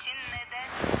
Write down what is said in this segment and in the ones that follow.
için neden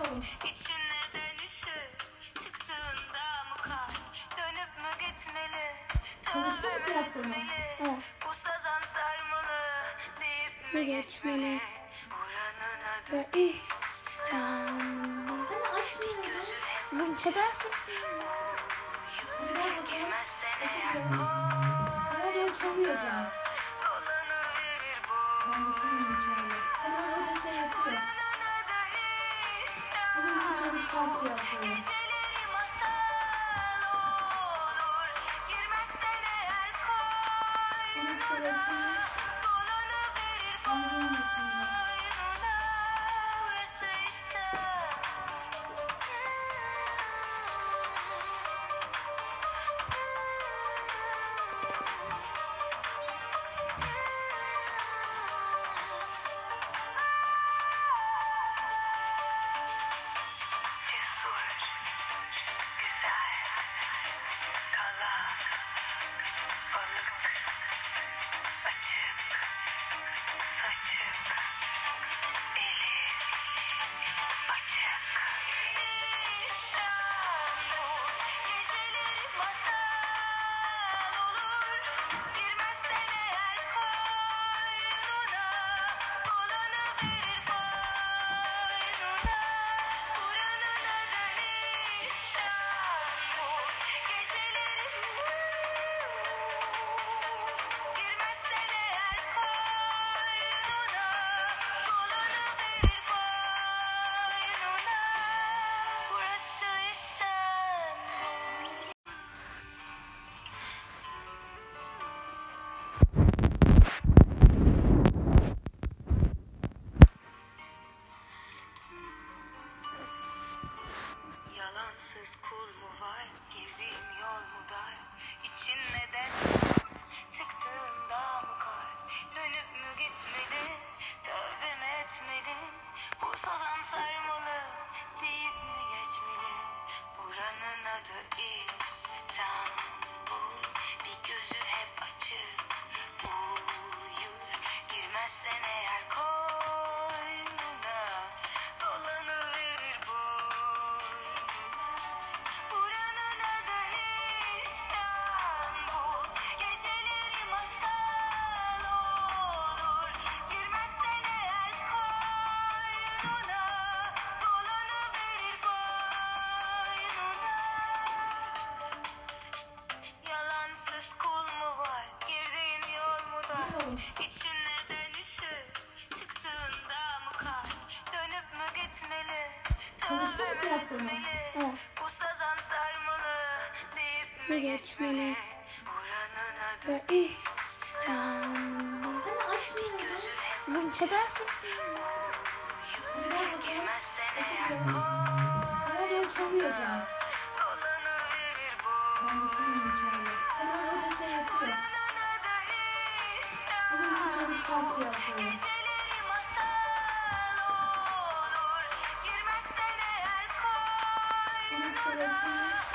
Bakalım. İçine dönüşü çıktığında mı kal? Dönüp mü gitmeli? Çalıştın mı etmeli? Evet. Bu sazan sarmalı deyip Mi geçmeli? Ve İstanbul. Hani açmıyor. Bu fotoğraf çekmiyor. Bir daha bakalım. girmezsen Otur eğer buraya. Nerede o çalıyor can? dolanıverir bu. Ben şurayım içeride. Hani orada şey yapıyor. Buranın adı Bugün İstanbul. bunu çalışacağız Bakalım. İçine dönüşü çıktığında mı kal? Dönüp mü gitmeli? Çalıştın mı? Evet. Bu sazan sarmalı deyip mi geçmeli? Buranın adı İstanbul. Hani açmıyor. Bu fotoğraf çekmiyor. Nerede o çalıyor can? dolanıverir bu. Ben de şurayım içeride. Hani orada şey yapıyor. Bugün çalışacağız. Girmezsen eğer Bunun sırasını